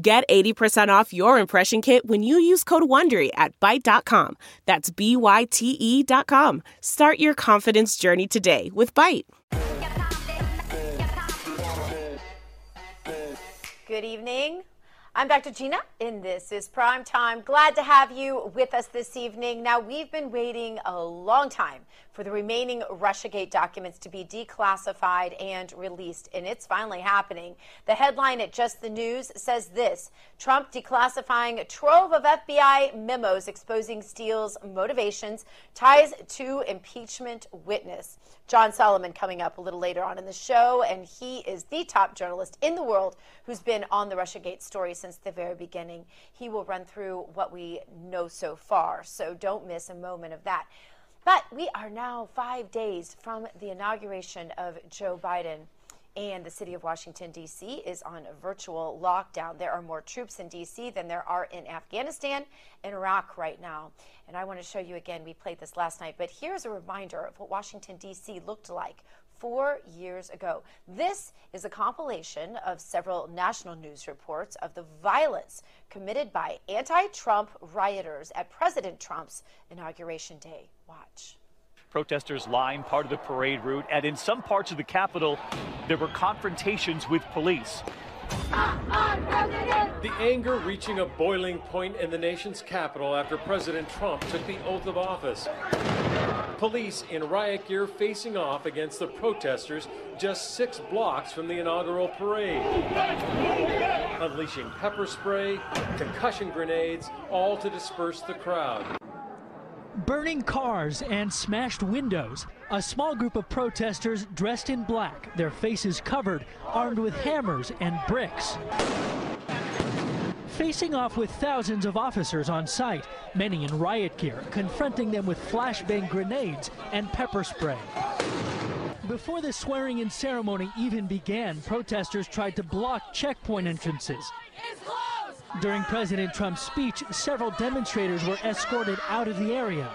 Get 80% off your impression kit when you use code WONDERY at Byte.com. That's B-Y-T-E dot com. Start your confidence journey today with Byte. Good evening. I'm Dr. Gina, and this is Prime Time. Glad to have you with us this evening. Now, we've been waiting a long time for the remaining Russiagate documents to be declassified and released, and it's finally happening. The headline at Just the News says this Trump declassifying a trove of FBI memos exposing Steele's motivations, ties to impeachment witness. John Solomon coming up a little later on in the show, and he is the top journalist in the world who's been on the Russiagate story since the very beginning. He will run through what we know so far, so don't miss a moment of that. But we are now five days from the inauguration of Joe Biden and the city of Washington, D.C. is on a virtual lockdown. There are more troops in D.C. than there are in Afghanistan and Iraq right now. And I want to show you again, we played this last night, but here's a reminder of what Washington, D.C. looked like four years ago. This is a compilation of several national news reports of the violence committed by anti Trump rioters at President Trump's inauguration day. Watch. Protesters lined part of the parade route, and in some parts of the Capitol, there were confrontations with police. The anger reaching a boiling point in the nation's capital after President Trump took the oath of office. Police in riot gear facing off against the protesters just six blocks from the inaugural parade. Unleashing pepper spray, concussion grenades, all to disperse the crowd burning cars and smashed windows. A small group of protesters dressed in black, their faces covered, armed with hammers and bricks. Facing off with thousands of officers on site, many in riot gear, confronting them with flashbang grenades and pepper spray. Before the swearing in ceremony even began, protesters tried to block checkpoint entrances. During President Trump's speech, several demonstrators were escorted out of the area.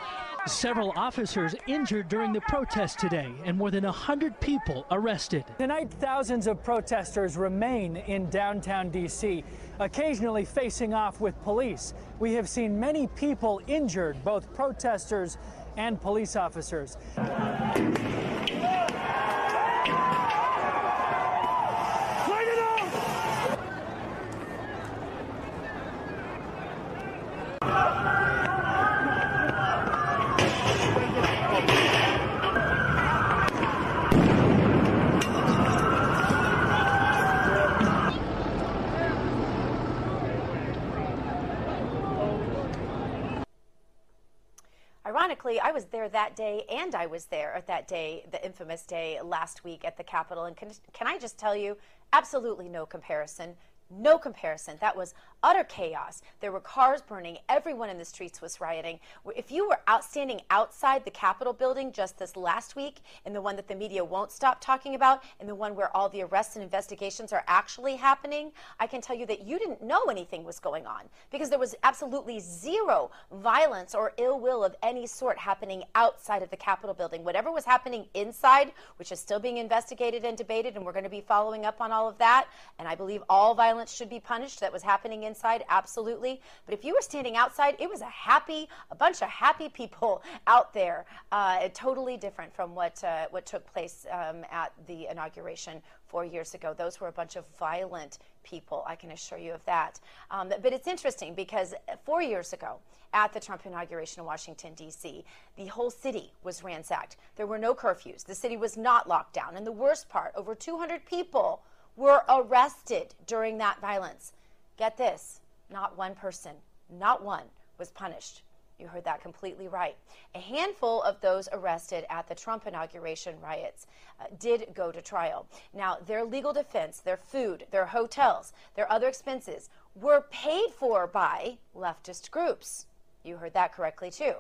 Several officers injured during the protest today, and more than 100 people arrested. Tonight, thousands of protesters remain in downtown D.C., occasionally facing off with police. We have seen many people injured, both protesters and police officers. ironically, I was there that day, and I was there at that day, the infamous day last week at the Capitol. And can, can I just tell you, absolutely no comparison no comparison. That was utter chaos. There were cars burning. Everyone in the streets was rioting. If you were out standing outside the Capitol building just this last week, in the one that the media won't stop talking about, in the one where all the arrests and investigations are actually happening, I can tell you that you didn't know anything was going on because there was absolutely zero violence or ill will of any sort happening outside of the Capitol building. Whatever was happening inside, which is still being investigated and debated, and we're going to be following up on all of that, and I believe all violence violence should be punished that was happening inside, absolutely. But if you were standing outside, it was a happy, a bunch of happy people out there. Uh, totally different from what uh, what took place um, at the inauguration four years ago. Those were a bunch of violent people, I can assure you of that. Um, but it's interesting because four years ago, at the Trump inauguration in Washington, D.C., the whole city was ransacked. There were no curfews. The city was not locked down. And the worst part, over 200 people were arrested during that violence. Get this not one person, not one was punished You heard that completely right. A handful of those arrested at the Trump inauguration riots uh, did go to trial. Now, their legal defense, their food, their hotels, their other expenses were paid for by leftist groups. You heard that correctly, too.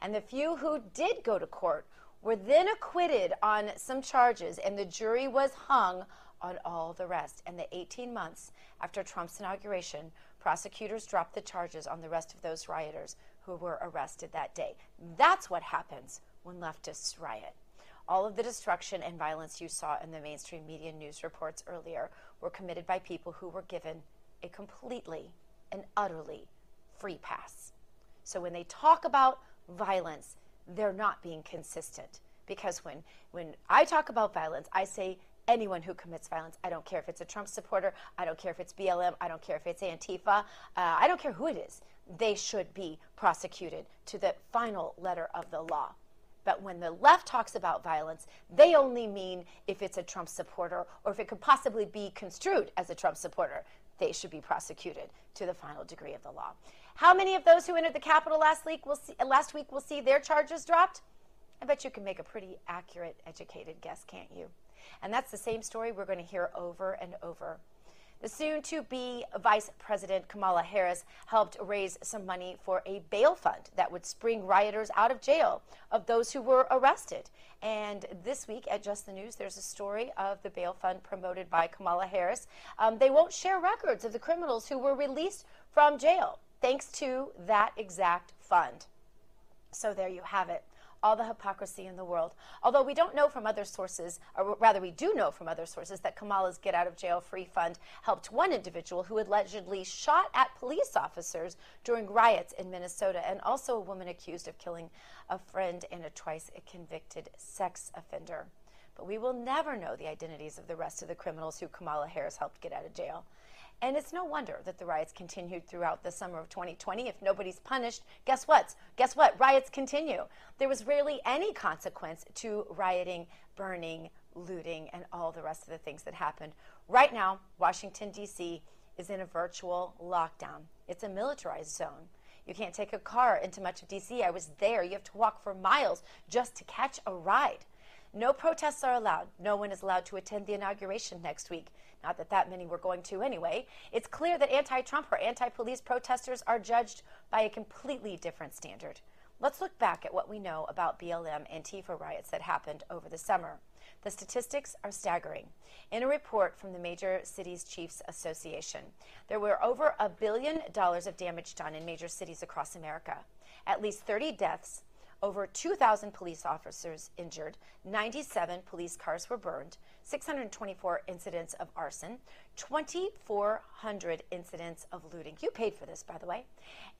And the few who did go to court were then acquitted on some charges, and the jury was hung on all the rest. And the 18 months after Trump's inauguration, prosecutors dropped the charges on the rest of those rioters who were arrested that day. That's what happens when leftists riot. All of the destruction and violence you saw in the mainstream media news reports earlier were committed by people who were given a completely and utterly free pass. So when they talk about violence, they're not being consistent. Because when, when I talk about violence, I say anyone who commits violence. I don't care if it's a Trump supporter. I don't care if it's BLM. I don't care if it's Antifa. Uh, I don't care who it is. They should be prosecuted to the final letter of the law. But when the left talks about violence, they only mean if it's a Trump supporter or if it could possibly be construed as a Trump supporter. They should be prosecuted to the final degree of the law. How many of those who entered the Capitol last week will see, last week will see their charges dropped? I bet you can make a pretty accurate, educated guess, can't you? And that's the same story we're going to hear over and over. The soon to be Vice President Kamala Harris helped raise some money for a bail fund that would spring rioters out of jail of those who were arrested. And this week at Just the News, there's a story of the bail fund promoted by Kamala Harris. Um, they won't share records of the criminals who were released from jail thanks to that exact fund. So there you have it all the hypocrisy in the world. Although we don't know from other sources, or rather, we do know from other sources, that Kamala's Get Out of Jail Free Fund helped one individual who allegedly shot at police officers during riots in Minnesota, and also a woman accused of killing a friend and a twice convicted sex offender. But we will never know the identities of the rest of the criminals who Kamala Harris helped get out of jail. And it's no wonder that the riots continued throughout the summer of 2020. If nobody's punished, guess what? Guess what? Riots continue. There was rarely any consequence to rioting, burning, looting, and all the rest of the things that happened. Right now, Washington, D.C. is in a virtual lockdown. It's a militarized zone. You can't take a car into much of D.C. I was there. You have to walk for miles just to catch a ride. No protests are allowed. No one is allowed to attend the inauguration next week. Not that that many were going to anyway. It's clear that anti Trump or anti police protesters are judged by a completely different standard. Let's look back at what we know about BLM Antifa riots that happened over the summer. The statistics are staggering. In a report from the Major Cities Chiefs Association, there were over a billion dollars of damage done in major cities across America. At least 30 deaths, over 2,000 police officers injured, 97 police cars were burned, 624 incidents of arson, 2,400 incidents of looting. You paid for this, by the way.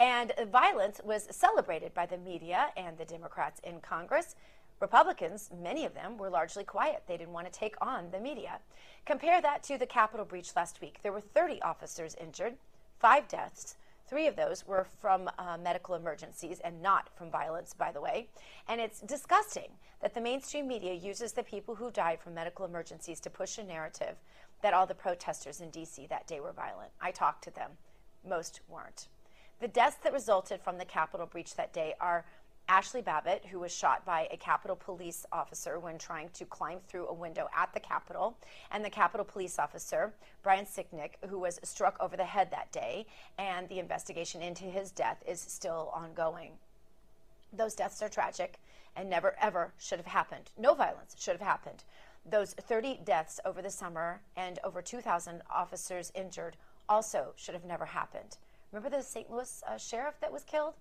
And violence was celebrated by the media and the Democrats in Congress. Republicans, many of them, were largely quiet. They didn't want to take on the media. Compare that to the Capitol breach last week. There were 30 officers injured, five deaths, Three of those were from uh, medical emergencies and not from violence, by the way. And it's disgusting that the mainstream media uses the people who died from medical emergencies to push a narrative that all the protesters in D.C. that day were violent. I talked to them, most weren't. The deaths that resulted from the Capitol breach that day are Ashli Babbitt, who was shot by a Capitol police officer when trying to climb through a window at the Capitol, and the Capitol police officer, Brian Sicknick, who was struck over the head that day, and the investigation into his death is still ongoing. Those deaths are tragic and never, ever should have happened. No violence should have happened. Those 30 deaths over the summer and over 2,000 officers injured also should have never happened. Remember the St. Louis uh, sheriff that was killed?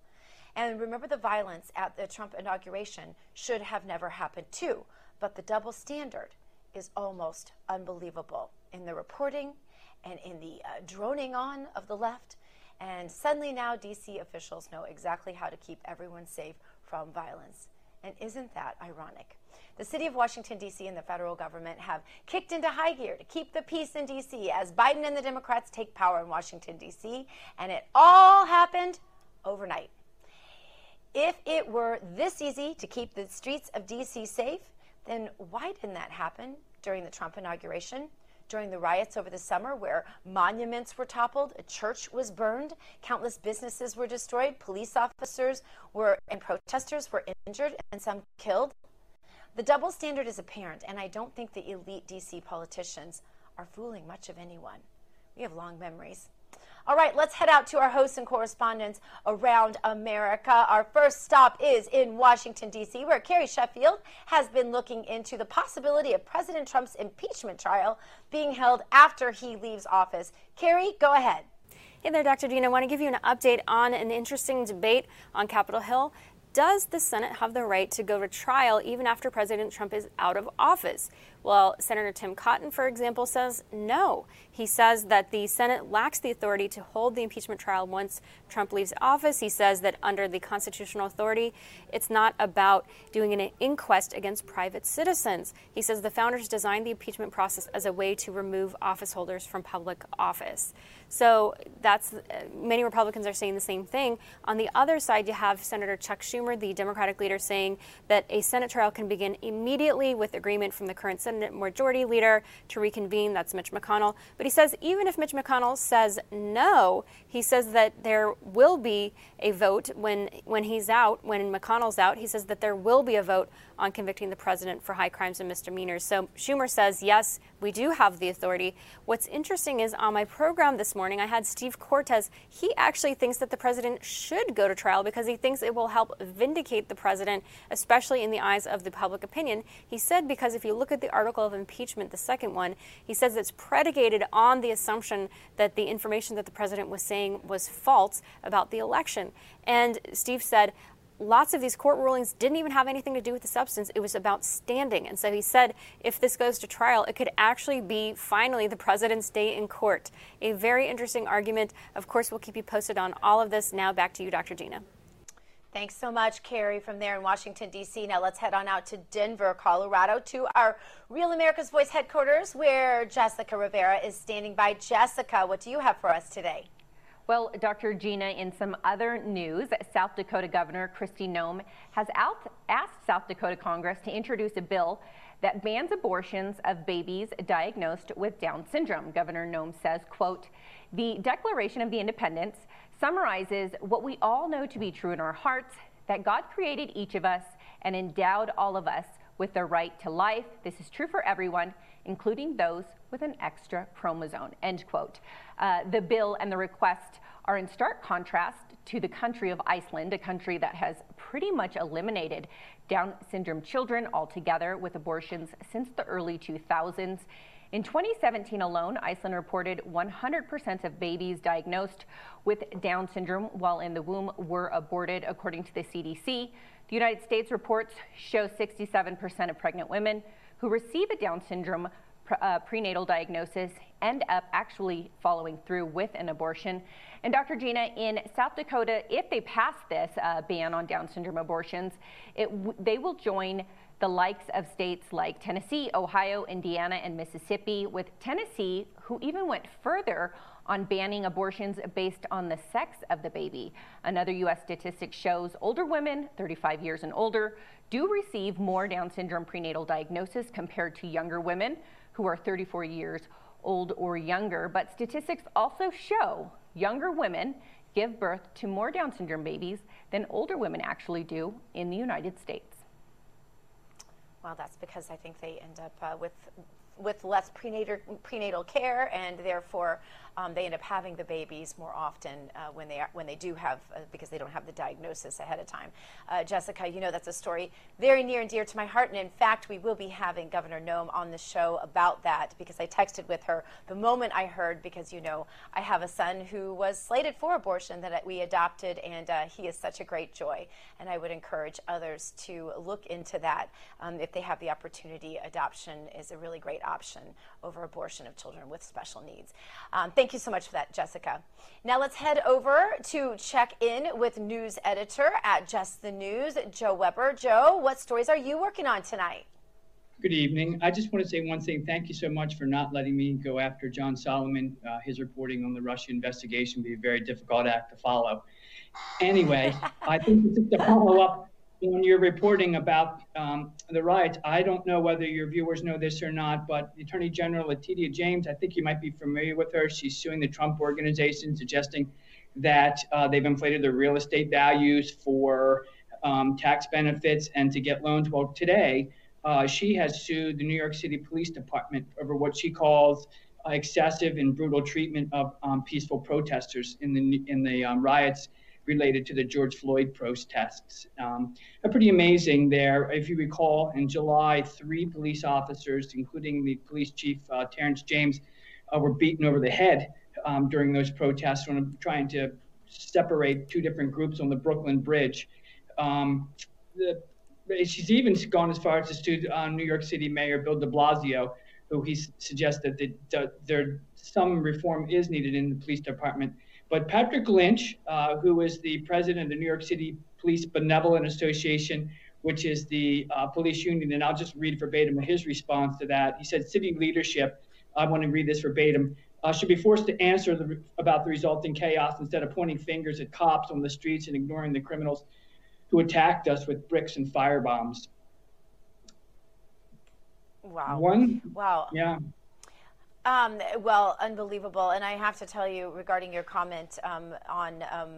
And remember, the violence at the Trump inauguration should have never happened too. But the double standard is almost unbelievable in the reporting and in the uh, droning on of the left. And suddenly now, DC officials know exactly how to keep everyone safe from violence. And isn't that ironic? The city of Washington, D.C. and the federal government have kicked into high gear to keep the peace in D.C. as Biden and the Democrats take power in Washington, D.C. And it all happened overnight. If it were this easy to keep the streets of D.C. safe, then why didn't that happen during the Trump inauguration? during the riots over the summer where monuments were toppled, a church was burned, countless businesses were destroyed, police officers were and protesters were injured and some killed. The double standard is apparent, and I don't think the elite DC politicians are fooling much of anyone. We have long memories. All right, let's head out to our hosts and correspondents around America. Our first stop is in Washington, D.C., where Carrie Sheffield has been looking into the possibility of President Trump's impeachment trial being held after he leaves office. Carrie, go ahead. Hey there, Dr. Dean. I want to give you an update on an interesting debate on Capitol Hill. Does the Senate have the right to go to trial even after President Trump is out of office? Well, Senator Tom Cotton, for example, says no. He says that the Senate lacks the authority to hold the impeachment trial once Trump leaves office. He says that under the constitutional authority, it's not about doing an inquest against private citizens. He says the founders designed the impeachment process as a way to remove office holders from public office. So that's uh, many Republicans are saying the same thing. On the other side, you have Senator Chuck Schumer, the Democratic leader, saying that a Senate trial can begin immediately with agreement from the current Senate Majority Leader to reconvene. That's Mitch McConnell. But he says even if Mitch McConnell says no, he says that there will be a vote when when he's out, when McConnell's out. He says that there will be a vote on convicting the president for high crimes and misdemeanors. So Schumer says yes, we do have the authority. What's interesting is on my program this morning, I had Steve Cortes. He actually thinks that the president should go to trial because he thinks it will help vindicate the president, especially in the eyes of the public opinion. He said because if you look at the article of impeachment, the second one, he says it's predicated on the assumption that the information that the president was saying was false about the election. And Steve said, lots of these court rulings didn't even have anything to do with the substance. It was about standing. And so he said if this goes to trial, it could actually be finally the president's day in court. A very interesting argument. Of course, we'll keep you posted on all of this. Now back to you, Dr. Gina. Thanks so much, Carrie, from there in Washington, D.C. Now let's head on out to Denver, Colorado, to our Real America's Voice headquarters, where Jessica Rivera is standing by. Jessica, what do you have for us today? Well, Dr. Gina, in some other news, South Dakota Governor Kristi Noem has out, asked South Dakota Congress to introduce a bill that bans abortions of babies diagnosed with Down syndrome. Governor Noem says, quote, the Declaration of the Independence summarizes what we all know to be true in our hearts that God created each of us and endowed all of us with the right to life. This is true for everyone, including those with an extra chromosome. End quote. Uh, the bill and the request are in stark contrast to the country of Iceland, a country that has pretty much eliminated Down syndrome children altogether with abortions since the early 2000s. In 2017 alone, Iceland reported 100% of babies diagnosed with Down syndrome while in the womb were aborted, according to the CDC. The United States reports show 67% of pregnant women who receive a Down syndrome uh, prenatal diagnosis end up actually following through with an abortion. And Dr. Gina, in South Dakota, if they pass this uh, ban on Down syndrome abortions, it, they will join the likes of states like Tennessee, Ohio, Indiana, and Mississippi, with Tennessee, who even went further on banning abortions based on the sex of the baby. Another U.S. statistic shows older women, 35 years and older, do receive more Down syndrome prenatal diagnosis compared to younger women who are 34 years old or younger. But statistics also show younger women give birth to more Down syndrome babies than older women actually do in the United States. Well, that's because I think they end up uh, with with less prenatal prenatal care, and therefore um, they end up having the babies more often uh, when they are, when they do have uh, because they don't have the diagnosis ahead of time. Uh, Jessica, you know that's a story very near and dear to my heart, and in fact, we will be having Governor Noem on the show about that because I texted with her the moment I heard because you know I have a son who was slated for abortion that we adopted, and uh, he is such a great joy, and I would encourage others to look into that um, if they have the opportunity. Adoption is a really great option over abortion of children with special needs. Um, thank you so much for that, Jessica. Now let's head over to check in with news editor at Just the News, Joe Weber. Joe, what stories are you working on tonight? Good evening. I just want to say one thing. Thank you so much for not letting me go after John Solomon. Uh, his reporting on the Russia investigation would be a very difficult act to follow. Anyway, I think just a follow up when you're reporting about um, the riots, I don't know whether your viewers know this or not, but Attorney General Letitia James, I think you might be familiar with her. She's suing the Trump organization, suggesting that uh, they've inflated their real estate values for um, tax benefits and to get loans. Well, today, uh, she has sued the New York City Police Department over what she calls excessive and brutal treatment of um, peaceful protesters in the in the um, riots related to the George Floyd protests. Um, pretty amazing there. If you recall, in July, three police officers, including the police chief uh, Terrence James, uh, were beaten over the head um, during those protests when trying to separate two different groups on the Brooklyn Bridge. Um, the, she's even gone as far as to sue uh, New York City Mayor Bill de Blasio, who he suggests that the, there some reform is needed in the police department but Patrick Lynch, uh, who is the president of the New York City Police Benevolent Association, which is the uh, police union, and I'll just read verbatim his response to that. He said, City leadership, I want to read this verbatim, uh, should be forced to answer the, about the resulting chaos instead of pointing fingers at cops on the streets and ignoring the criminals who attacked us with bricks and firebombs. Wow. One. Wow. Yeah. Um, well, unbelievable. And I have to tell you regarding your comment um, on. Um,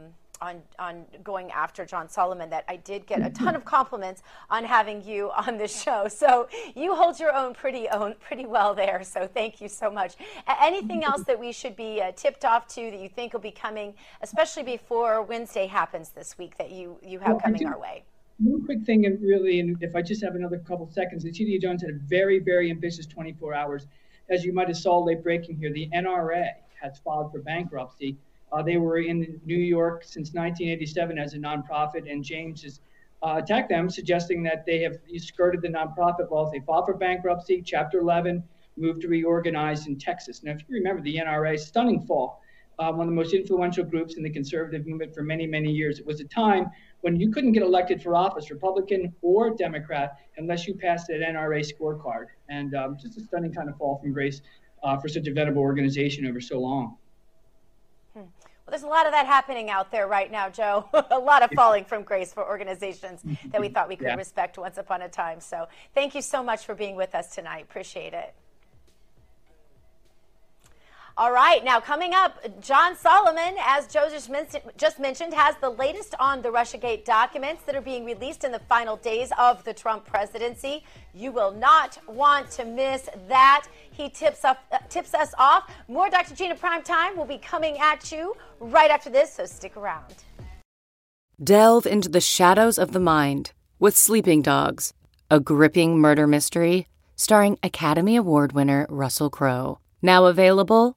on, on going after John Solomon that I did get a ton of compliments on having you on the show. So you hold your own pretty own pretty well there. So thank you so much. Anything else that we should be uh, tipped off to that you think will be coming, especially before Wednesday happens this week that you you have well, coming our way? One quick thing, and really, and if I just have another couple seconds, Letitia Jones had a very, very ambitious 24 hours as you might have saw late breaking here, the NRA has filed for bankruptcy. Uh, they were in New York since 1987 as a nonprofit, and James has uh, attacked them, suggesting that they have skirted the nonprofit laws. They filed for bankruptcy, Chapter 11, moved to reorganize in Texas. Now, if you remember the NRA, stunning fall, uh, one of the most influential groups in the conservative movement for many, many years. It was a time when you couldn't get elected for office, Republican or Democrat, unless you passed an NRA scorecard. And um, just a stunning kind of fall from grace uh, for such a venerable organization over so long. Hmm. Well, there's a lot of that happening out there right now, Joe. a lot of falling from grace for organizations that we thought we could yeah. respect once upon a time. So thank you so much for being with us tonight. Appreciate it. All right, now coming up, John Solomon, as Joe just mentioned, has the latest on the Russiagate documents that are being released in the final days of the Trump presidency. You will not want to miss that. He tips, up, uh, tips us off. More Dr. Gina Prime Time will be coming at you right after this, so stick around. Delve into the shadows of the mind with Sleeping Dogs, a gripping murder mystery starring Academy Award winner Russell Crowe. Now available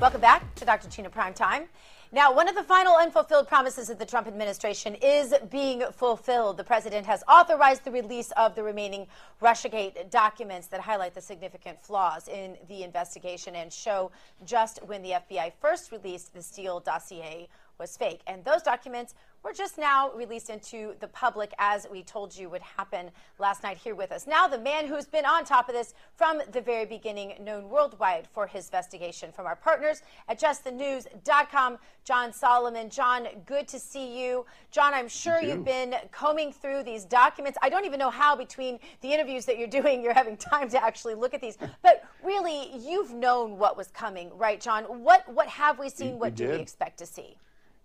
Welcome back to Dr. Gina Prime Time. Now, one of the final unfulfilled promises of the Trump administration is being fulfilled. The president has authorized the release of the remaining Russiagate documents that highlight the significant flaws in the investigation and show just when the FBI first released the Steele dossier was fake. And those documents were just now released into the public, as we told you would happen last night here with us. Now, the man who's been on top of this from the very beginning, known worldwide for his investigation from our partners at justthenews.com, John Solomon. John, good to see you. John, I'm sure you. you've been combing through these documents. I don't even know how, between the interviews that you're doing, you're having time to actually look at these. But really, you've known what was coming, right, John? What, what have we seen? We, what we do we expect to see?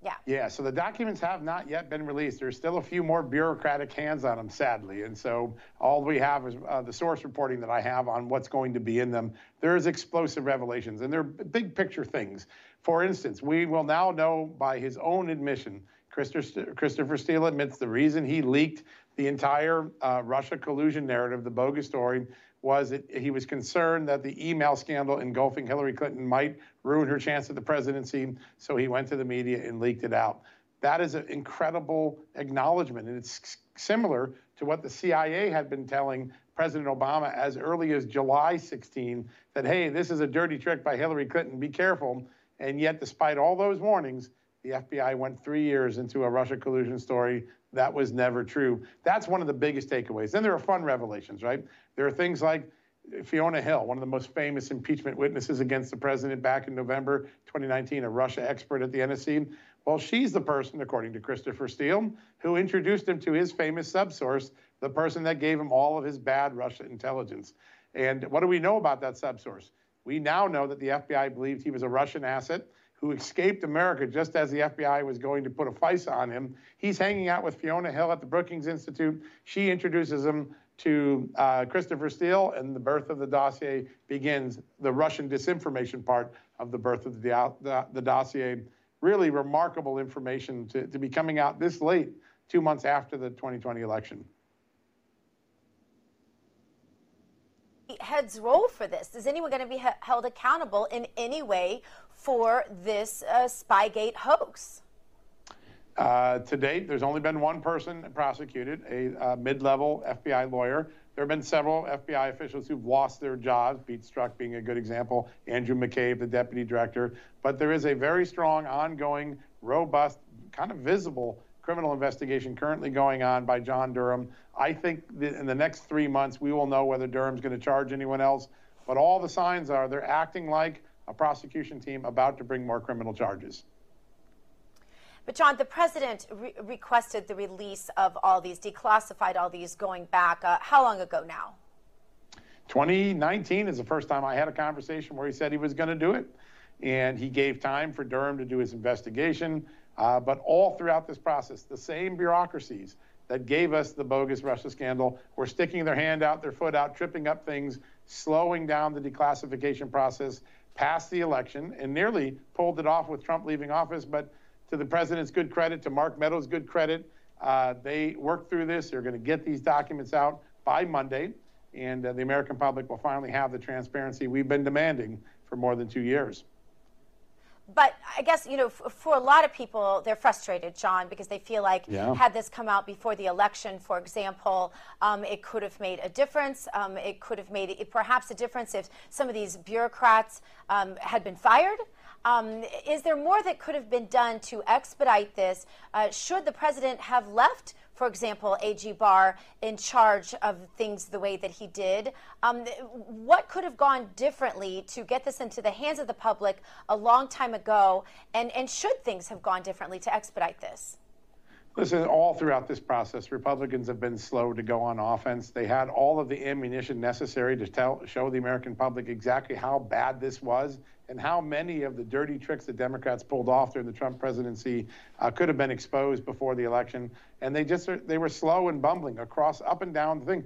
Yeah. Yeah. So the documents have not yet been released. There's still a few more bureaucratic hands on them, sadly. And so all we have is uh, the source reporting that I have on what's going to be in them. There's explosive revelations, and they're big picture things. For instance, we will now know by his own admission, Christopher Steele admits the reason he leaked the entire uh, Russia collusion narrative, the bogus story, was that he was concerned that the email scandal engulfing Hillary Clinton might ruin her chance at the presidency. So he went to the media and leaked it out. That is an incredible acknowledgement. And it's similar to what the CIA had been telling President Obama as early as July 16 that, hey, this is a dirty trick by Hillary Clinton, be careful. And yet, despite all those warnings, the FBI went three years into a Russia collusion story. That was never true. That's one of the biggest takeaways. Then there are fun revelations, right? There are things like Fiona Hill, one of the most famous impeachment witnesses against the president back in November 2019, a Russia expert at the NSC. Well, she's the person, according to Christopher Steele, who introduced him to his famous subsource, the person that gave him all of his bad Russia intelligence. And what do we know about that subsource? We now know that the FBI believed he was a Russian asset who escaped America just as the FBI was going to put a FISA on him. He's hanging out with Fiona Hill at the Brookings Institute. She introduces him to uh, Christopher Steele, and the birth of the dossier begins. The Russian disinformation part of the birth of the, the, the dossier. Really remarkable information to, to be coming out this late, two months after the 2020 election. Heads roll for this. Is anyone going to be held accountable in any way for this uh, Spygate hoax? Uh, to date, there's only been one person prosecuted, a uh, mid level FBI lawyer. There have been several FBI officials who've lost their jobs, Pete Strzok being a good example, Andrew McCabe, the deputy director. But there is a very strong, ongoing, robust, kind of visible criminal investigation currently going on by John Durham. I think in the next three months, we will know whether Durham's going to charge anyone else. But all the signs are they're acting like a prosecution team about to bring more criminal charges. But John, the president re- requested the release of all these, declassified all these going back. Uh, how long ago now? 2019 is the first time I had a conversation where he said he was going to do it. And he gave time for Durham to do his investigation. Uh, but all throughout this process, the same bureaucracies that gave us the bogus Russia scandal were sticking their hand out, their foot out, tripping up things, slowing down the declassification process, past the election, and nearly pulled it off with Trump leaving office. But to the president's good credit, to Mark Meadows' good credit. Uh, they worked through this. They're going to get these documents out by Monday, and uh, the American public will finally have the transparency we've been demanding for more than two years. But I guess, you know, f- for a lot of people, they're frustrated, John, because they feel like yeah. had this come out before the election, for example, um, it could have made a difference. Um, it could have made it, perhaps a difference if some of these bureaucrats um, had been fired. Um, is there more that could have been done to expedite this? Uh, should the president have left? for example, A.G. Barr in charge of things the way that he did. Um, what could have gone differently to get this into the hands of the public a long time ago? And, and should things have gone differently to expedite this? Listen, all throughout this process, Republicans have been slow to go on offense. They had all of the ammunition necessary to tell, show the American public exactly how bad this was and how many of the dirty tricks that Democrats pulled off during the Trump presidency uh, could have been exposed before the election. And they just they were slow and bumbling across up and down the thing.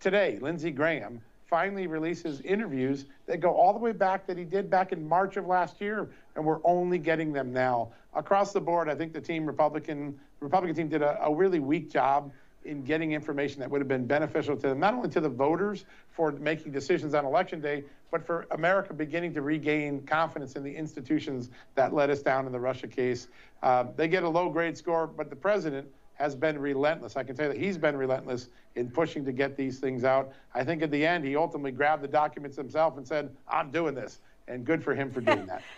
Today, Lindsey Graham finally releases interviews that go all the way back that he did back in March of last year, and we're only getting them now. Across the board, I think the team Republican Republican team did a, a really weak job in getting information that would have been beneficial to them, not only to the voters for making decisions on election day, but for America beginning to regain confidence in the institutions that let us down in the Russia case. Uh, they get a low grade score, but the president has been relentless. I can tell you that he's been relentless in pushing to get these things out. I think at the end, he ultimately grabbed the documents himself and said, I'm doing this. And good for him for doing that.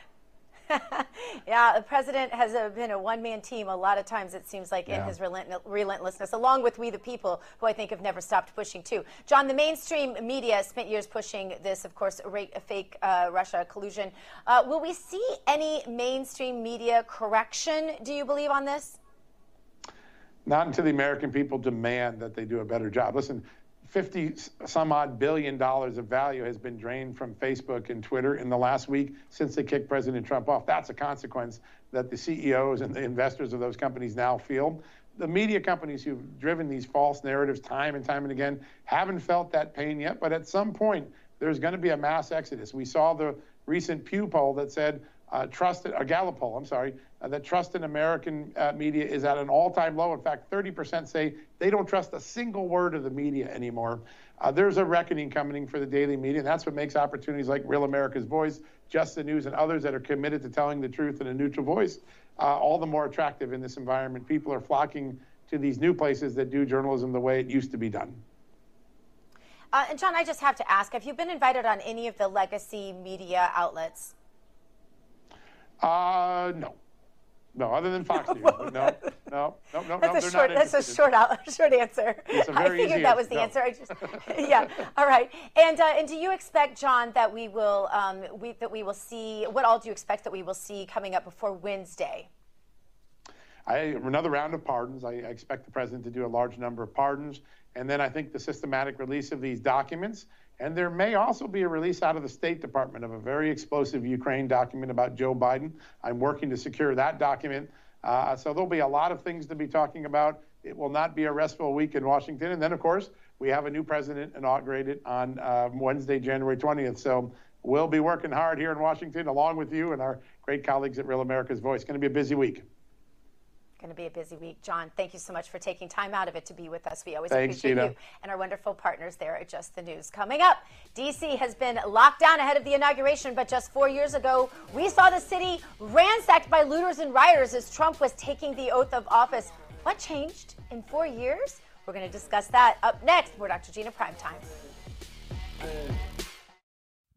yeah, the president has a, been a one-man team a lot of times. It seems like yeah. in his relent- relentlessness, along with we the people, who I think have never stopped pushing too. John, the mainstream media spent years pushing this, of course, fake uh, Russia collusion. Uh, will we see any mainstream media correction? Do you believe on this? Not until the American people demand that they do a better job. Listen, 50 some odd billion dollars of value has been drained from Facebook and Twitter in the last week since they kicked President Trump off. That's a consequence that the CEOs and the investors of those companies now feel. The media companies who've driven these false narratives time and time and again haven't felt that pain yet, but at some point, there's going to be a mass exodus. We saw the recent Pew poll that said uh, trust, a Gallup poll, I'm sorry, uh, that trust in American uh, media is at an all-time low. In fact, 30% say they don't trust a single word of the media anymore. Uh, there's a reckoning coming for the daily media, and that's what makes opportunities like Real America's Voice, Just the News, and others that are committed to telling the truth in a neutral voice uh, all the more attractive in this environment. People are flocking to these new places that do journalism the way it used to be done. Uh, and John, I just have to ask: Have you been invited on any of the legacy media outlets? Uh, no. No, other than Fox News. no, no, no, no, that's no. A short, that's a short, out, short answer. It's a very I figured easy that was the no. answer. I just, yeah. All right. And uh, and do you expect, John, that we will um, we that we will see? What all do you expect that we will see coming up before Wednesday? I, another round of pardons. I, I expect the president to do a large number of pardons, and then I think the systematic release of these documents. And there may also be a release out of the State Department of a very explosive Ukraine document about Joe Biden. I'm working to secure that document. Uh, so there'll be a lot of things to be talking about. It will not be a restful week in Washington. And then, of course, we have a new president inaugurated on uh, Wednesday, January 20th. So we'll be working hard here in Washington, along with you and our great colleagues at Real America's Voice. It's going to be a busy week. Going to be a busy week. John, thank you so much for taking time out of it to be with us. We always Thanks, appreciate Gina. you and our wonderful partners there at Just the News. Coming up, D.C. has been locked down ahead of the inauguration, but just four years ago, we saw the city ransacked by looters and rioters as Trump was taking the oath of office. What changed in four years? We're going to discuss that up next. We're Dr. Gina Primetime.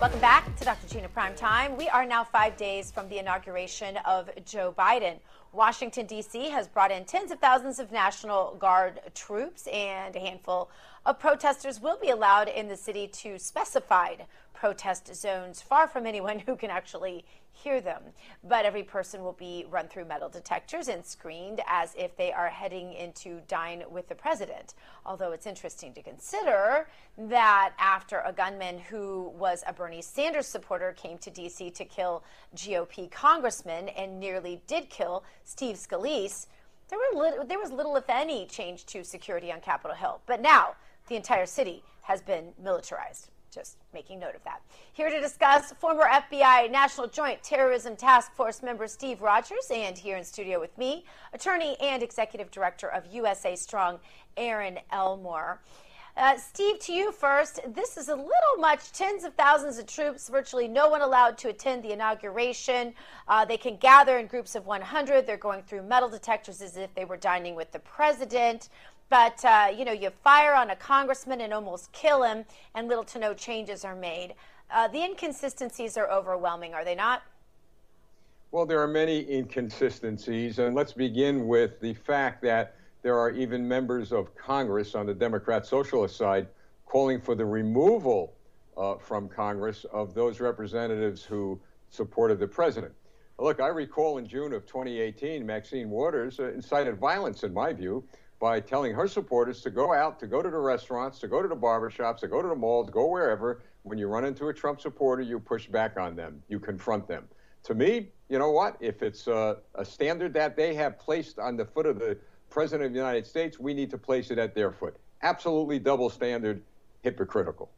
Welcome back to Dr. Gina Prime Time. We are now five days from the inauguration of Joe Biden. Washington, D.C. has brought in tens of thousands of National Guard troops, and a handful of protesters will be allowed in the city to specified protest zones, far from anyone who can actually hear them. But every person will be run through metal detectors and screened as if they are heading into dine with the president. Although it's interesting to consider that after a gunman who was a Bernie Sanders supporter came to D.C. to kill GOP congressman and nearly did kill Steve Scalise, there, were lit- there was little, if any, change to security on Capitol Hill. But now the entire city has been militarized. Just making note of that. Here to discuss, former FBI National Joint Terrorism Task Force member Steve Rogers, and here in studio with me, attorney and executive director of USA Strong, Aaron Elmore. Uh, Steve, to you first. This is a little much. Tens of thousands of troops, virtually no one allowed to attend the inauguration. Uh, they can gather in groups of 100. They're going through metal detectors as if they were dining with the president. But, uh, you know, you fire on a congressman and almost kill him, and little to no changes are made. Uh, the inconsistencies are overwhelming, are they not? Well, there are many inconsistencies, and let's begin with the fact that there are even members of Congress on the Democrat Socialist side calling for the removal uh, from Congress of those representatives who supported the president. Look, I recall in June of 2018, Maxine Waters uh, incited violence, in my view, by telling her supporters to go out, to go to the restaurants, to go to the barbershops, to go to the malls, go wherever. When you run into a Trump supporter, you push back on them, you confront them. To me, you know what? If it's uh, a standard that they have placed on the foot of the President of the United States, we need to place it at their foot. Absolutely double standard, hypocritical.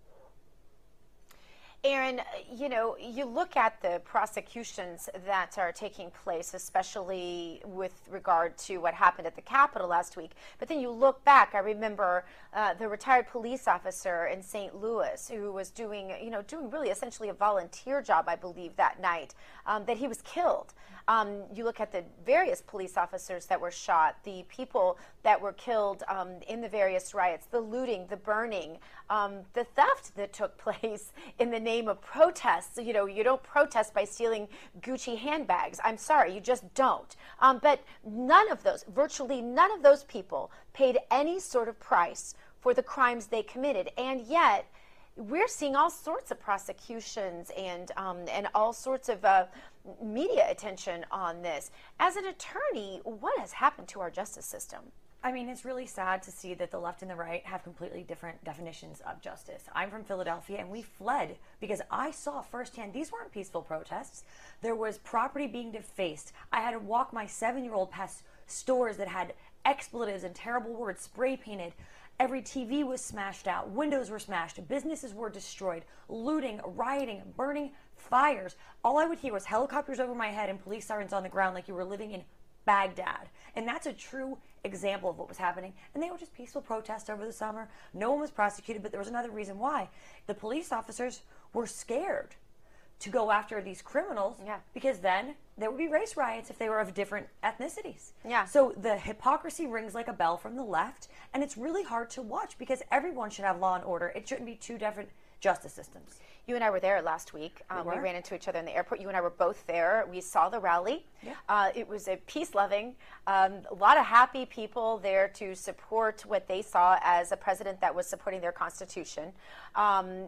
Aaron, you know, you look at the prosecutions that are taking place, especially with regard to what happened at the Capitol last week. But then you look back. I remember uh, the retired police officer in St. Louis who was doing, you know, doing really essentially a volunteer job, I believe, that night. Um, that he was killed. Um, you look at the various police officers that were shot, the people that were killed um, in the various riots, the looting, the burning, um, the theft that took place in the name of protests. You know, you don't protest by stealing Gucci handbags. I'm sorry, you just don't. Um, but none of those, virtually none of those people paid any sort of price for the crimes they committed. And yet, we're seeing all sorts of prosecutions and um, and all sorts of uh, media attention on this. As an attorney, what has happened to our justice system? I mean, it's really sad to see that the left and the right have completely different definitions of justice. I'm from Philadelphia and we fled because I saw firsthand these weren't peaceful protests. There was property being defaced. I had to walk my seven year old past stores that had expletives and terrible words spray painted. Every TV was smashed out, windows were smashed, businesses were destroyed, looting, rioting, burning, fires. All I would hear was helicopters over my head and police sirens on the ground like you were living in Baghdad. And that's a true example of what was happening. And they were just peaceful protests over the summer. No one was prosecuted, but there was another reason why. The police officers were scared to go after these criminals yeah. because then there would be race riots if they were of different ethnicities. Yeah. So the hypocrisy rings like a bell from the left, and it's really hard to watch because everyone should have law and order. It shouldn't be two different justice systems. You and I were there last week. Um, we, we, ran into each other in the airport. You and I were both there. We saw the rally. Yeah. Uh, it was a peace loving, um, a lot of happy people there to support what they saw as a president that was supporting their constitution. Um,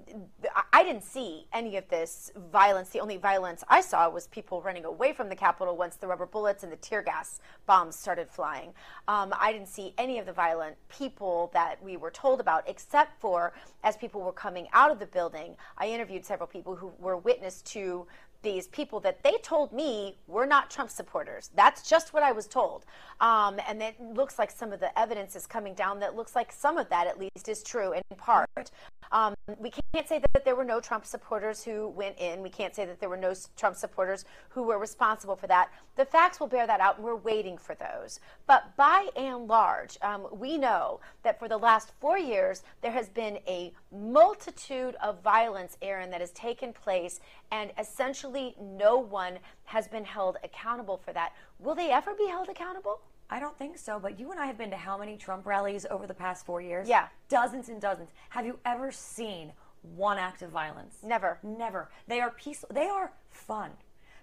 I didn't see any of this violence. The only violence I saw was people running away from the Capitol once the rubber bullets and the tear gas bombs started flying. Um, I didn't see any of the violent people that we were told about, except for as people were coming out of the building. I interviewed several people who were witness to these people that they told me were not Trump supporters. That's just what I was told. Um, and it looks like some of the evidence is coming down that looks like some of that at least is true in part. Um, we can't say that there were no Trump supporters who went in. We can't say that there were no Trump supporters who were responsible for that. The facts will bear that out, and we're waiting for those. But by and large, um, we know that for the last four years, there has been a multitude of violence, Erin, that has taken place, and essentially no one has been held accountable for that. Will they ever be held accountable? I don't think so, but you and I have been to how many Trump rallies over the past four years? Yeah. Dozens and dozens. Have you ever seen one act of violence? Never. Never. They are peaceful. They are fun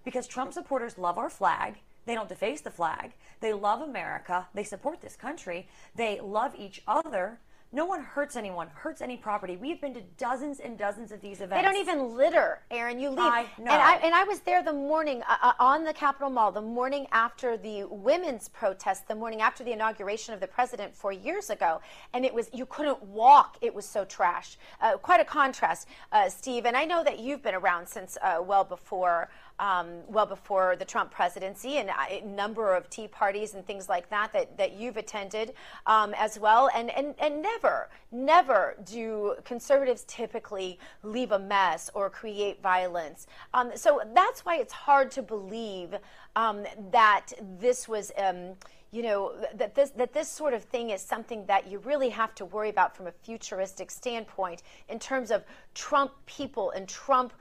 because Trump supporters love our flag. They don't deface the flag. They love America. They support this country. They love each other. No one hurts anyone, hurts any property. We've been to dozens and dozens of these events. They don't even litter, Erin. You leave. I know. And I, and I was there the morning uh, uh, on the Capitol Mall, the morning after the women's protest, the morning after the inauguration of the president four years ago. And it was, you couldn't walk. It was so trash. Uh, quite a contrast, uh, Steve. And I know that you've been around since uh, well before um, well before the Trump presidency and a number of tea parties and things like that that, that you've attended um, as well. And, and, and never, never never do conservatives typically leave a mess or create violence. Um, so that's why it's hard to believe um, that this was um, you know that this that this sort of thing is something that you really have to worry about from a futuristic standpoint in terms of Trump people and Trump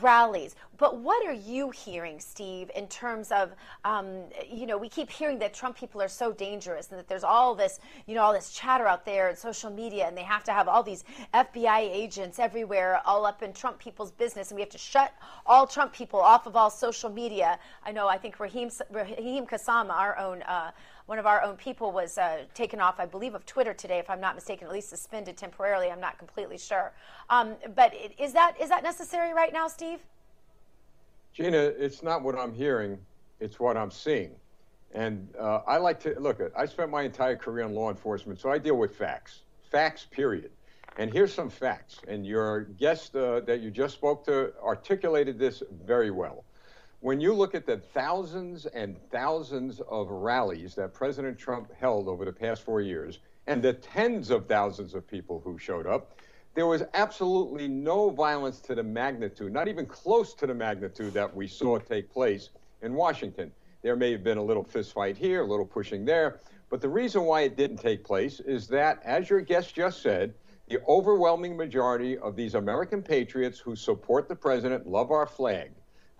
rallies. But what are you hearing, Steve, in terms of, um, you know, we keep hearing that Trump people are so dangerous and that there's all this, you know, all this chatter out there in social media and they have to have all these FBI agents everywhere, all up in Trump people's business, and we have to shut all Trump people off of all social media. I know, I think Raheem, Raheem Kassam, our own. Uh, one of our own people was uh, taken off, I believe, of Twitter today, if I'm not mistaken, at least suspended temporarily. I'm not completely sure. Um, but is that is that necessary right now, Steve? Gina, it's not what I'm hearing; it's what I'm seeing. And uh, I like to look at. I spent my entire career in law enforcement, so I deal with facts. Facts, period. And here's some facts. And your guest uh, that you just spoke to articulated this very well when you look at the thousands and thousands of rallies that President Trump held over the past four years and the tens of thousands of people who showed up, there was absolutely no violence to the magnitude, not even close to the magnitude that we saw take place in Washington. There may have been a little fistfight here, a little pushing there, but the reason why it didn't take place is that, as your guest just said, the overwhelming majority of these American patriots who support the president love our flag.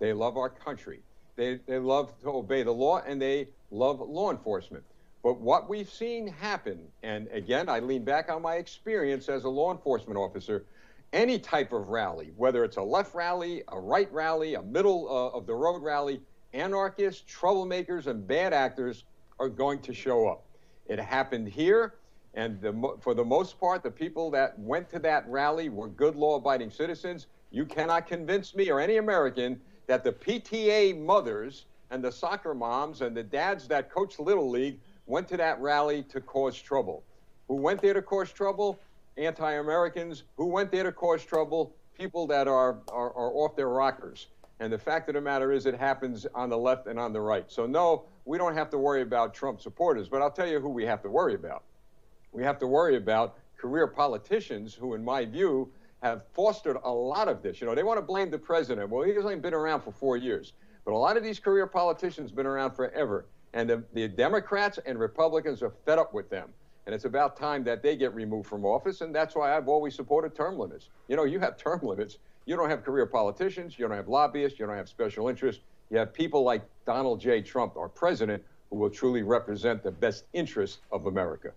They love our country. They, they love to obey the law and they love law enforcement. But what we've seen happen, and again, I lean back on my experience as a law enforcement officer, any type of rally, whether it's a left rally, a right rally, a middle uh, of the road rally, anarchists, troublemakers, and bad actors are going to show up. It happened here, and the, for the most part, the people that went to that rally were good law abiding citizens. You cannot convince me or any American that the PTA mothers and the soccer moms and the dads that coach Little League went to that rally to cause trouble. Who went there to cause trouble? Anti Americans. Who went there to cause trouble? People that are, are, are off their rockers. And the fact of the matter is, it happens on the left and on the right. So, no, we don't have to worry about Trump supporters. But I'll tell you who we have to worry about. We have to worry about career politicians who, in my view, have fostered a lot of this. You know, they want to blame the president. Well, he's only been around for four years. But a lot of these career politicians have been around forever. And the, the Democrats and Republicans are fed up with them. And it's about time that they get removed from office. And that's why I've always supported term limits. You know, you have term limits you don't have career politicians, you don't have lobbyists, you don't have special interests. You have people like Donald J. Trump, our president, who will truly represent the best interests of America.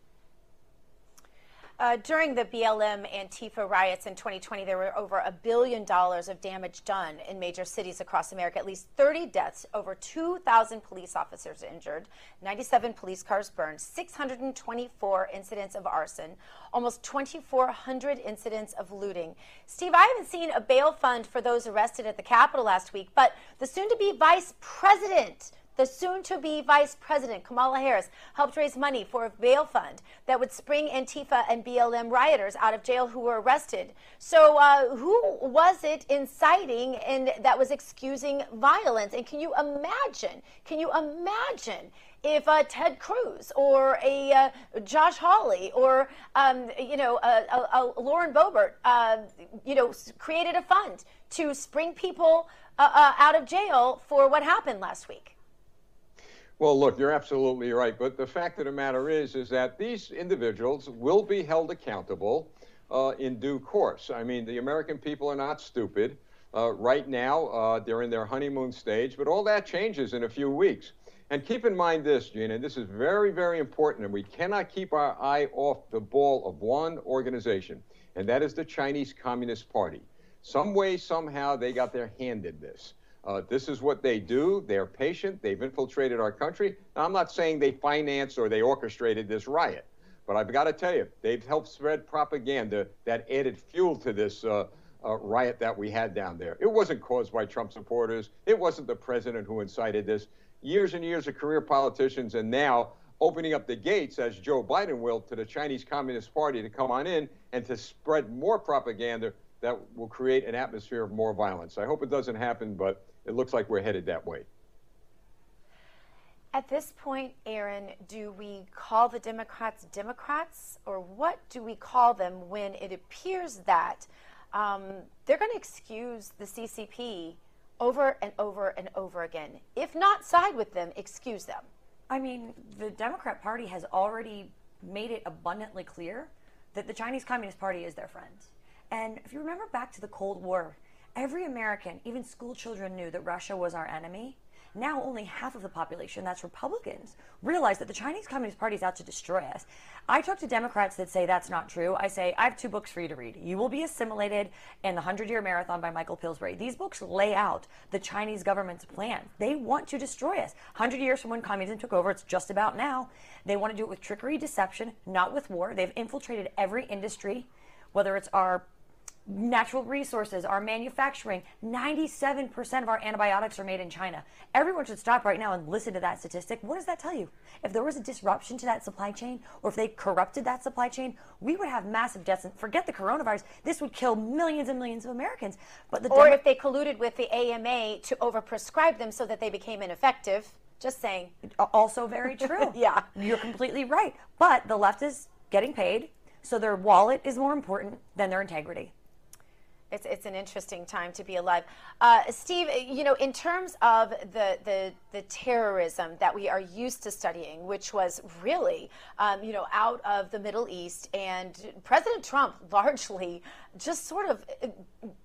Uh, during the BLM Antifa riots in 2020, there were over a billion dollars of damage done in major cities across America. At least 30 deaths, over 2,000 police officers injured, 97 police cars burned, 624 incidents of arson, almost 2,400 incidents of looting. Steve, I haven't seen a bail fund for those arrested at the Capitol last week, but the soon to be vice president the soon to be Vice President Kamala Harris helped raise money for a bail fund that would spring Antifa and BLM rioters out of jail who were arrested. So, uh, who was it inciting and that was excusing violence? And can you imagine? Can you imagine if uh, Ted Cruz or a uh, Josh Hawley or um, you know a Lauren Boebert, uh, you know, created a fund to spring people uh, uh, out of jail for what happened last week? Well, look, you're absolutely right. But the fact of the matter is, is that these individuals will be held accountable uh, in due course. I mean, the American people are not stupid. Uh, right now, uh, they're in their honeymoon stage, but all that changes in a few weeks. And keep in mind this, Gina, and this is very, very important, and we cannot keep our eye off the ball of one organization, and that is the Chinese Communist Party. Some way, somehow, they got their hand in this. Uh, this is what they do. They're patient. They've infiltrated our country. Now, I'm not saying they financed or they orchestrated this riot, but I've got to tell you, they've helped spread propaganda that added fuel to this uh, uh, riot that we had down there. It wasn't caused by Trump supporters. It wasn't the president who incited this. Years and years of career politicians, and now opening up the gates, as Joe Biden will, to the Chinese Communist Party to come on in and to spread more propaganda that will create an atmosphere of more violence. I hope it doesn't happen, but it looks like we're headed that way. At this point, Erin, do we call the Democrats Democrats, or what do we call them when it appears that um, they're going to excuse the CCP over and over and over again? If not side with them, excuse them. I mean, the Democrat Party has already made it abundantly clear that the Chinese Communist Party is their friend. And if you remember back to the Cold War, Every American, even school children, knew that Russia was our enemy. Now, only half of the population, that's Republicans, realize that the Chinese Communist Party is out to destroy us. I talk to Democrats that say that's not true. I say, I have two books for you to read. You Will Be Assimilated and The 100 Year Marathon by Michael Pillsbury. These books lay out the Chinese government's plan. They want to destroy us. 100 years from when communism took over, it's just about now. They want to do it with trickery, deception, not with war. They've infiltrated every industry, whether it's our natural resources, our manufacturing. 97% of our antibiotics are made in China. Everyone should stop right now and listen to that statistic. What does that tell you? If there was a disruption to that supply chain, or if they corrupted that supply chain, we would have massive deaths. And forget the coronavirus. This would kill millions and millions of Americans. But the or Demo- if they colluded with the AMA to overprescribe them so that they became ineffective. Just saying. Also very true. yeah. You're completely right. But the left is getting paid, so their wallet is more important than their integrity. It's, it's an interesting time to be alive. Uh, Steve, you know, in terms of the, the, the terrorism that we are used to studying, which was really, um, you know, out of the Middle East, and President Trump largely just sort of uh,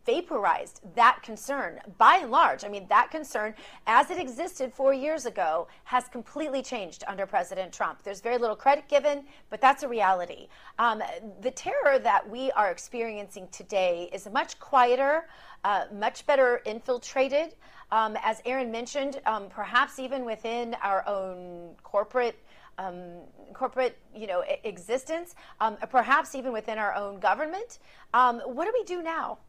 vaporized that concern by and large. I mean, that concern, as it existed four years ago, has completely changed under President Trump. There's very little credit given, but that's a reality. Um, the terror that we are experiencing today is much quieter, uh, much better infiltrated. Um, as Erin mentioned, um, perhaps even within our own corporate um, corporate, you know, existence, um, perhaps even within our own government. Um, what do we do now?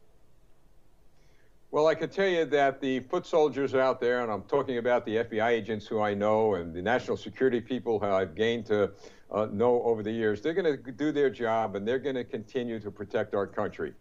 Well, I can tell you that the foot soldiers out there, and I'm talking about the FBI agents who I know and the national security people who I've gained to uh, know over the years, they're going to do their job and they're going to continue to protect our country.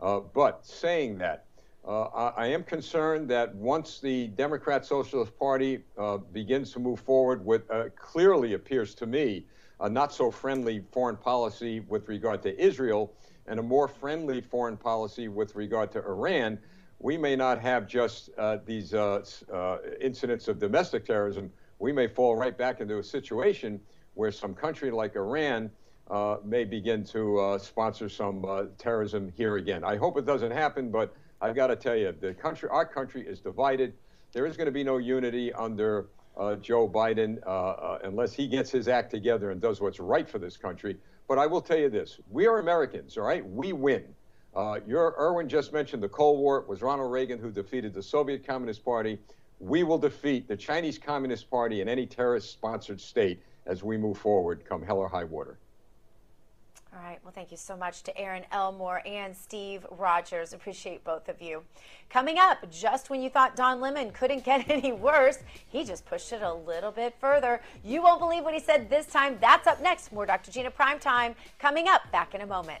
Uh, but saying that, uh, I, I, am concerned that once the Democrat Socialist Party uh, begins to move forward with uh, clearly appears to me a not so friendly foreign policy with regard to Israel and a more friendly foreign policy with regard to Iran, we may not have just uh, these uh, uh, incidents of domestic terrorism. We may fall right back into a situation where some country like Iran uh, may begin to uh, sponsor some uh, terrorism here again. I hope it doesn't happen, but I've got to tell you, the country, our country is divided. There is going to be no unity under Joe Biden unless he gets his act together and does what's right for this country. But I will tell you this: we are Americans, all right? We win. Uh, your Erin just mentioned the Cold War. It was Ronald Reagan who defeated the Soviet Communist Party. We will defeat the Chinese Communist Party in any terrorist-sponsored state as we move forward, come hell or high water. All right. Well, thank you so much to Erin Elmore and Steve Rogers. Appreciate both of you. Coming up, just when you thought Don Lemon couldn't get any worse, he just pushed it a little bit further. You won't believe what he said this time. That's up next. More Dr. Gina Prime Time coming up. Back in a moment.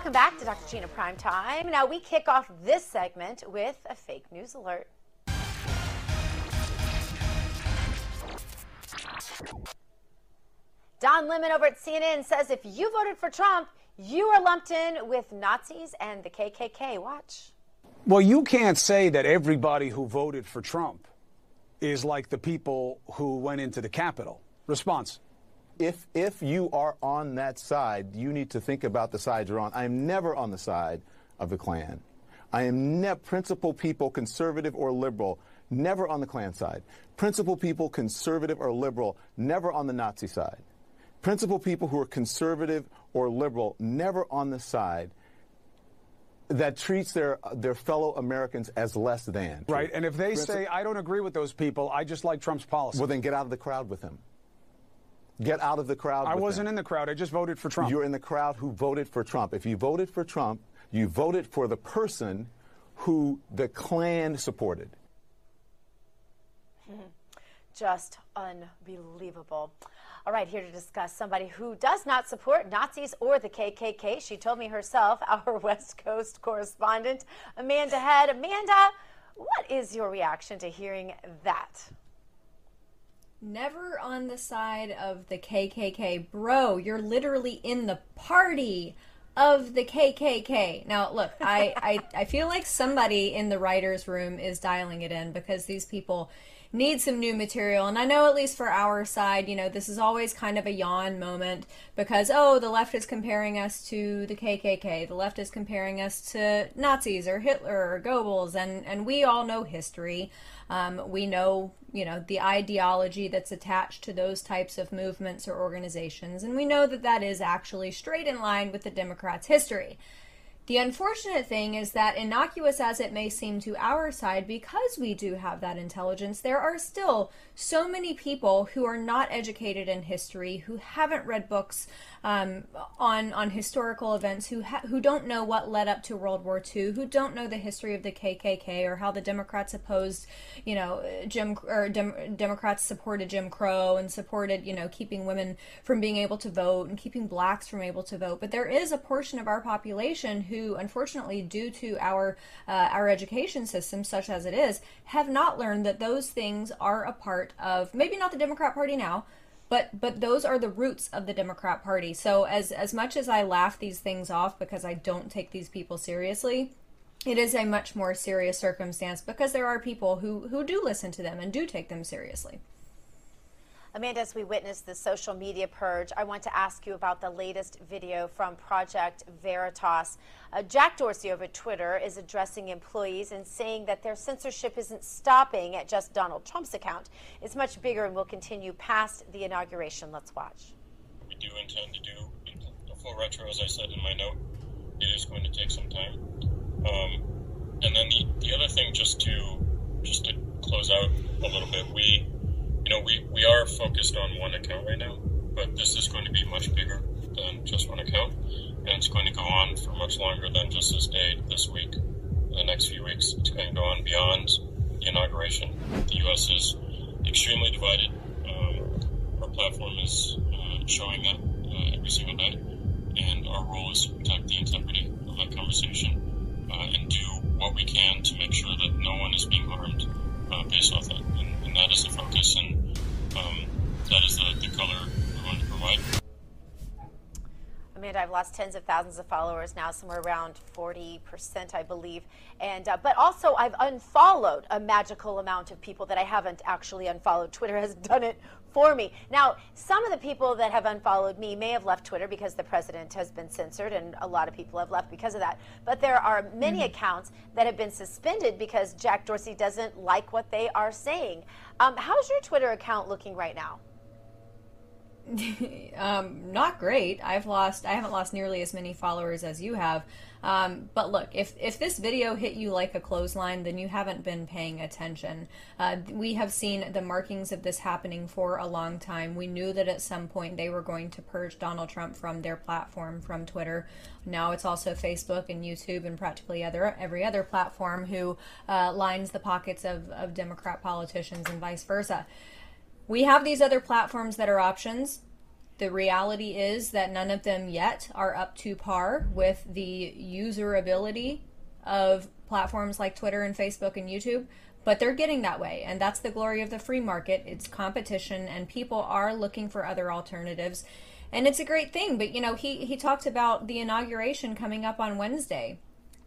Welcome back to Dr. Gina Prime Time. Now we kick off this segment with a fake news alert. Don Lemon over at CNN says if you voted for Trump, you are lumped in with Nazis and the KKK. Watch. Well, you can't say that everybody who voted for Trump is like the people who went into the Capitol. Response if if you are on that side, you need to think about the side you're on. I am never on the side of the Klan. I am ne- principal people, conservative or liberal, never on the Klan side. Principal people, conservative or liberal, never on the Nazi side. Principal people who are conservative or liberal, never on the side that treats their their fellow Americans as less than. Right, and if they say I don't agree with those people, I just like Trump's policy. Well, then get out of the crowd with him. Get out of the crowd. I wasn't them. in the crowd. I just voted for Trump. You're in the crowd who voted for Trump. If you voted for Trump, you voted for the person who the Klan supported. Just unbelievable. All right, here to discuss somebody who does not support Nazis or the KKK. She told me herself, our West Coast correspondent, Amanda Head. Amanda, what is your reaction to hearing that? Never on the side of the KKK. Bro, you're literally in the party of the KKK. Now, look, I, I, I feel like somebody in the writer's room is dialing it in because these people need some new material. And I know, at least for our side, you know, this is always kind of a yawn moment because, oh, the left is comparing us to the KKK. The left is comparing us to Nazis or Hitler or Goebbels. And, and we all know history. Um, we know, you know, the ideology that's attached to those types of movements or organizations. And we know that that is actually straight in line with the Democrats' history. The unfortunate thing is that, innocuous as it may seem to our side, because we do have that intelligence, there are still so many people who are not educated in history, who haven't read books um, on on historical events, who ha- who don't know what led up to World War II, who don't know the history of the KKK or how the Democrats opposed, you know, Jim or Dem- Democrats supported Jim Crow and supported, you know, keeping women from being able to vote and keeping blacks from able to vote. But there is a portion of our population who, unfortunately, due to our uh, our education system, such as it is, have not learned that those things are a part of maybe not the Democrat Party now but but those are the roots of the Democrat Party. So as as much as I laugh these things off because I don't take these people seriously, it is a much more serious circumstance because there are people who who do listen to them and do take them seriously. Amanda, as we witness the social media purge, I want to ask you about the latest video from Project Veritas. Uh, Jack Dorsey over Twitter is addressing employees and saying that their censorship isn't stopping at just Donald Trump's account. It's much bigger and will continue past the inauguration. Let's watch. We do intend to do a full retro, as I said in my note. It is going to take some time. Um, and then the, the other thing, just to just to close out a little bit, we you know, we, we are focused on one account right now, but this is going to be much bigger than just one account. And it's going to go on for much longer than just this day, this week, the next few weeks. It's going to go on beyond the inauguration. The U.S. is extremely divided. Um, our platform is uh, showing that uh, every single day. And our role is to protect the integrity of that conversation uh, and do what we can to make sure that no one is being harmed uh, based off that. And, and that is the focus. And um, that is the, the color we want to provide. Amanda, I've lost tens of thousands of followers now, somewhere around 40%, I believe. And uh, but also, I've unfollowed a magical amount of people that I haven't actually unfollowed. Twitter has done it for me. Now, some of the people that have unfollowed me may have left Twitter because the president has been censored, and a lot of people have left because of that. But there are many mm-hmm. accounts that have been suspended because Jack Dorsey doesn't like what they are saying. Um, how's your Twitter account looking right now? um, not great. I've lost. I haven't lost nearly as many followers as you have. Um, but look, if if this video hit you like a clothesline, then you haven't been paying attention. Uh, we have seen the markings of this happening for a long time. We knew that at some point they were going to purge Donald Trump from their platform, from Twitter. Now it's also Facebook and YouTube and practically other every other platform who uh, lines the pockets of, of Democrat politicians and vice versa. We have these other platforms that are options. The reality is that none of them yet are up to par with the userability of platforms like Twitter and Facebook and YouTube, but they're getting that way. And that's the glory of the free market. It's competition, and people are looking for other alternatives. And it's a great thing. But, you know, he, he talked about the inauguration coming up on Wednesday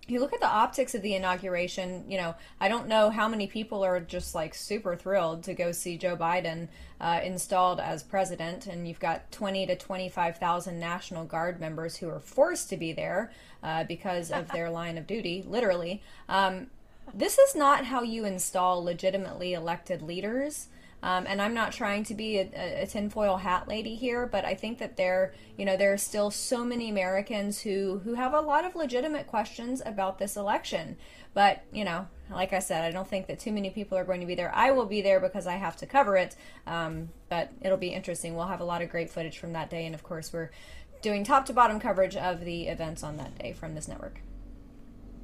you look at the optics of the inauguration, you know, I don't know how many people are just like super thrilled to go see Joe Biden uh, installed as president, and you've got 20 to 25,000 National Guard members who are forced to be there uh, because of their line of duty, literally. Um, this is not how you install legitimately elected leaders. Um, and I'm not trying to be a, a, tinfoil hat lady here, but I think that there, you know, there are still so many Americans who who have a lot of legitimate questions about this election. But you know, like I said, I don't think that too many people are going to be there. I will be there because I have to cover it. Um, but it'll be interesting. We'll have a lot of great footage from that day, and of course, we're doing top to bottom coverage of the events on that day from this network.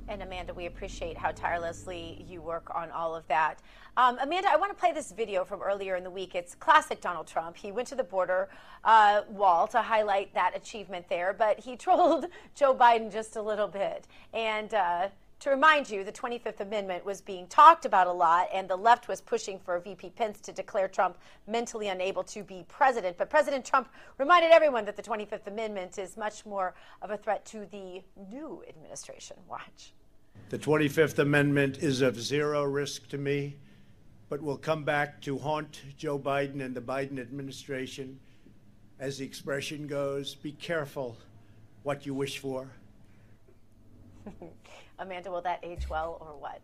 And Amanda, we appreciate how tirelessly you work on all of that. Um, Amanda, I want to play this video from earlier in the week. It's classic Donald Trump. He went to the border uh, wall to highlight that achievement there, but he trolled Joe Biden just a little bit. And uh, to remind you, the 25th Amendment was being talked about a lot, and the left was pushing for VP Pence to declare Trump mentally unable to be president. But President Trump reminded everyone that the 25th Amendment is much more of a threat to the new administration. Watch. The 25th Amendment is of zero risk to me, but will come back to haunt Joe Biden and the Biden administration. As the expression goes, be careful what you wish for. Amanda, will that age well or what?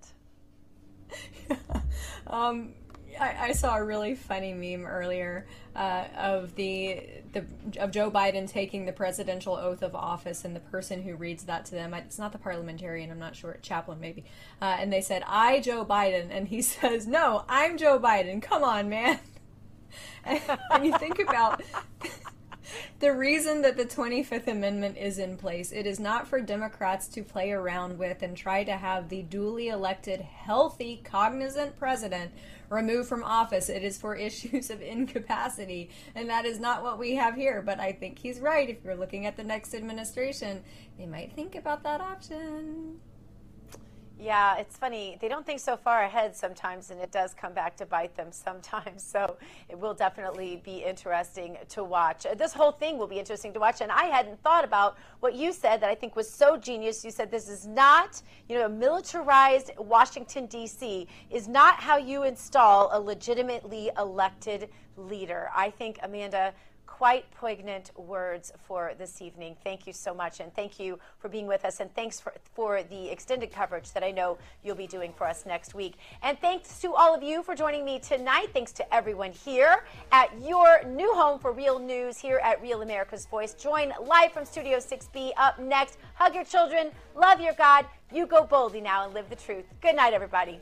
um, I, I, saw a really funny meme earlier uh, of the the of Joe Biden taking the presidential oath of office, and the person who reads that to them, it's not the parliamentarian, I'm not sure, chaplain maybe, uh, and they said, "I Joe Biden," and he says, "No, I'm Joe Biden. Come on, man." and you think about the reason that the 25th Amendment is in place, it is not for Democrats to play around with and try to have the duly elected, healthy, cognizant president removed from office. It is for issues of incapacity. And that is not what we have here. But I think he's right. If you're looking at the next administration, they might think about that option. Yeah, it's funny. They don't think so far ahead sometimes, and it does come back to bite them sometimes. So it will definitely be interesting to watch. Uh, this whole thing will be interesting to watch. And I hadn't thought about what you said that I think was so genius. You said this is not, you know, militarized Washington, D.C. is not how you install a legitimately elected leader. I think, Amanda, quite poignant words for this evening. Thank you so much, and thank you for being with us, and thanks for, for the extended coverage that I know you'll be doing for us next week. And thanks to all of you for joining me tonight. Thanks to everyone here at your new home for real news here at Real America's Voice. Join live from Studio 6B up next. Hug your children, love your God. You go boldly now and live the truth. Good night, everybody.